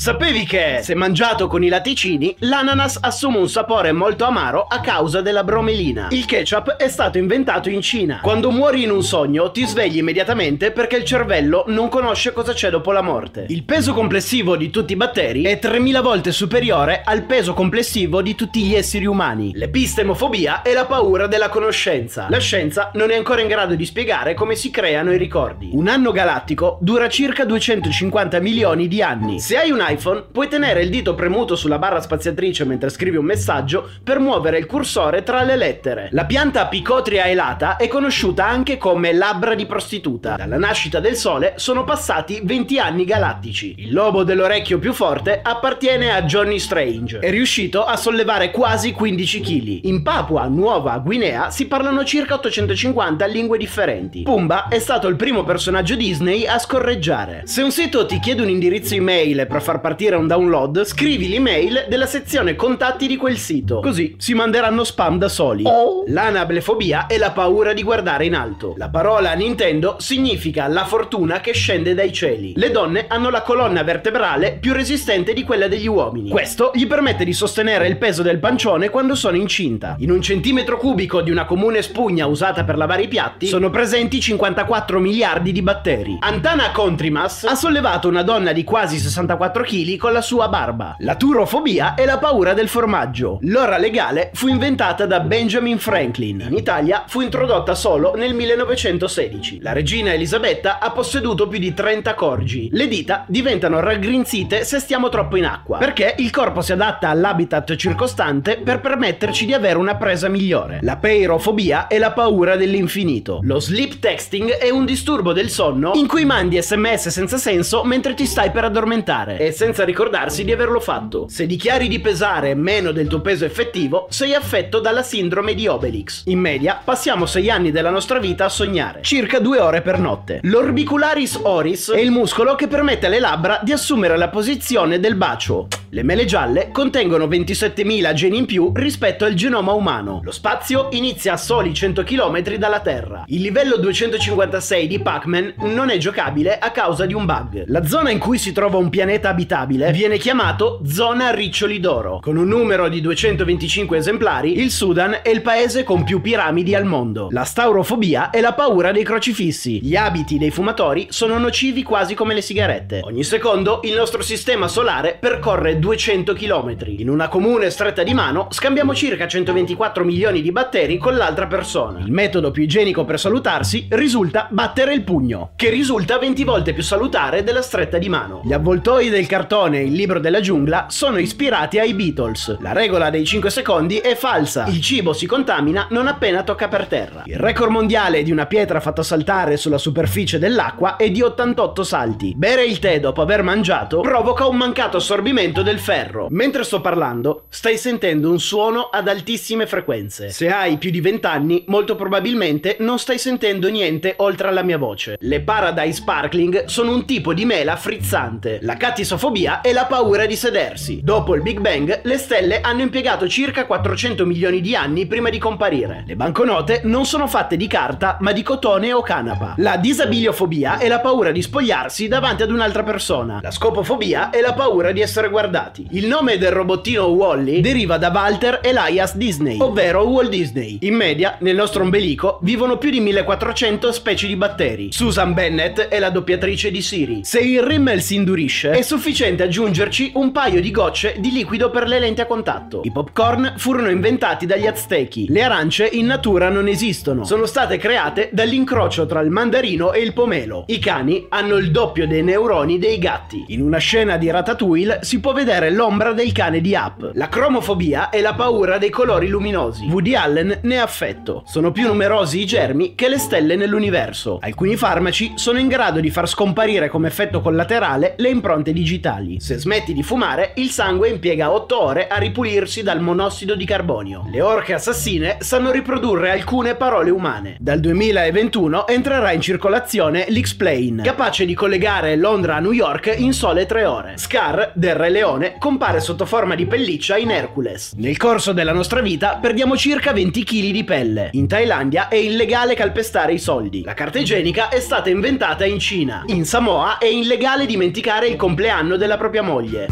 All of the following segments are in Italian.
Sapevi che, se mangiato con i latticini, l'ananas assume un sapore molto amaro a causa della bromelina? Il ketchup è stato inventato in Cina. Quando muori in un sogno, ti svegli immediatamente perché il cervello non conosce cosa c'è dopo la morte. Il peso complessivo di tutti i batteri è 3000 volte superiore al peso complessivo di tutti gli esseri umani. L'epistemofobia è la paura della conoscenza. La scienza non è ancora in grado di spiegare come si creano i ricordi. Un anno galattico dura circa 250 milioni di anni. Se hai un iPhone, puoi tenere il dito premuto sulla barra spaziatrice mentre scrivi un messaggio per muovere il cursore tra le lettere. La pianta Picotria elata è conosciuta anche come labbra di prostituta. Dalla nascita del Sole sono passati 20 anni galattici. Il lobo dell'orecchio più forte appartiene a Johnny Strange. È riuscito a sollevare quasi 15 kg. In Papua Nuova Guinea si parlano circa 850 lingue differenti. Pumba è stato il primo personaggio Disney a scorreggiare. Se un sito ti chiede un indirizzo email per far partire un download, scrivi l'email della sezione contatti di quel sito. Così si manderanno spam da soli. L'anablefobia è la paura di guardare in alto. La parola Nintendo significa la fortuna che scende dai cieli. Le donne hanno la colonna vertebrale più resistente di quella degli uomini. Questo gli permette di sostenere il peso del pancione quando sono incinta. In un centimetro cubico di una comune spugna usata per lavare i piatti sono presenti 54 miliardi di batteri. Antana Contrimas ha sollevato una donna di quasi 64 kg con la sua barba. La turofobia è la paura del formaggio. L'ora legale fu inventata da Benjamin Franklin. In Italia fu introdotta solo nel 1916. La regina Elisabetta ha posseduto più di 30 corgi. Le dita diventano raggrinzite se stiamo troppo in acqua, perché il corpo si adatta all'habitat circostante per permetterci di avere una presa migliore. La peirofobia è la paura dell'infinito. Lo sleep texting è un disturbo del sonno in cui mandi sms senza senso mentre ti stai per addormentare e senza ricordarsi di averlo fatto. Se dichiari di pesare meno del tuo peso effettivo, sei affetto dalla sindrome di Obelix. In media passiamo 6 anni della nostra vita a sognare, circa 2 ore per notte. L'orbicularis oris è il muscolo che permette alle labbra di assumere la posizione del bacio. Le mele gialle contengono 27.000 geni in più rispetto al genoma umano. Lo spazio inizia a soli 100 km dalla Terra. Il livello 256 di Pac-Man non è giocabile a causa di un bug. La zona in cui si trova un pianeta abitabile viene chiamato zona riccioli d'oro. Con un numero di 225 esemplari, il Sudan è il paese con più piramidi al mondo. La staurofobia è la paura dei crocifissi. Gli abiti dei fumatori sono nocivi quasi come le sigarette. Ogni secondo il nostro sistema solare percorre 200 km. In una comune stretta di mano scambiamo circa 124 milioni di batteri con l'altra persona. Il metodo più igienico per salutarsi risulta battere il pugno, che risulta 20 volte più salutare della stretta di mano. Gli avvoltoi del cartone e il libro della giungla sono ispirati ai Beatles. La regola dei 5 secondi è falsa. Il cibo si contamina non appena tocca per terra. Il record mondiale di una pietra fatta saltare sulla superficie dell'acqua è di 88 salti. Bere il tè dopo aver mangiato provoca un mancato assorbimento del ferro. Mentre sto parlando, stai sentendo un suono ad altissime frequenze. Se hai più di 20 anni, molto probabilmente non stai sentendo niente oltre alla mia voce. Le Paradise Sparkling sono un tipo di mela frizzante. La catisofobia è la paura di sedersi. Dopo il Big Bang, le stelle hanno impiegato circa 400 milioni di anni prima di comparire. Le banconote non sono fatte di carta, ma di cotone o canapa. La disabiliofobia è la paura di spogliarsi davanti ad un'altra persona. La scopofobia è la paura di essere guardati. Il nome del robottino Wally deriva da Walter Elias Disney, ovvero Walt Disney. In media, nel nostro ombelico, vivono più di 1400 specie di batteri. Susan Bennett è la doppiatrice di Siri. Se il rimmel si indurisce, è sufficiente aggiungerci un paio di gocce di liquido per le lenti a contatto. I popcorn furono inventati dagli aztechi. Le arance in natura non esistono. Sono state create dall'incrocio tra il mandarino e il pomelo. I cani hanno il doppio dei neuroni dei gatti. In una scena di Ratatouille si può vedere l'ombra del cane di Up. La cromofobia è la paura dei colori luminosi. Woody Allen ne ha affetto. Sono più numerosi i germi che le stelle nell'universo. Alcuni farmaci sono in grado di far scomparire come effetto collaterale le impronte digitali. Se smetti di fumare, il sangue impiega 8 ore a ripulirsi dal monossido di carbonio. Le orche assassine sanno riprodurre alcune parole umane. Dal 2021 entrerà in circolazione l'X-Plane, capace di collegare Londra a New York in sole 3 ore. Scar, del Re Leone, Simone compare sotto forma di pelliccia in Hercules. Nel corso della nostra vita perdiamo circa 20 kg di pelle. In Thailandia è illegale calpestare i soldi. La carta igienica è stata inventata in Cina. In Samoa è illegale dimenticare il compleanno della propria moglie.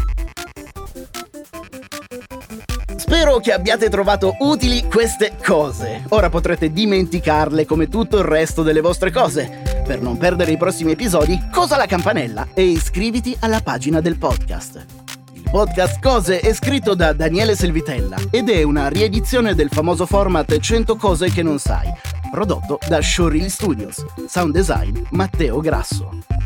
Spero che abbiate trovato utili queste cose. Ora potrete dimenticarle come tutto il resto delle vostre cose. Per non perdere i prossimi episodi, cosa la campanella e iscriviti alla pagina del podcast. Podcast Cose è scritto da Daniele Selvitella ed è una riedizione del famoso format 100 cose che non sai, prodotto da Showreel Studios. Sound design Matteo Grasso.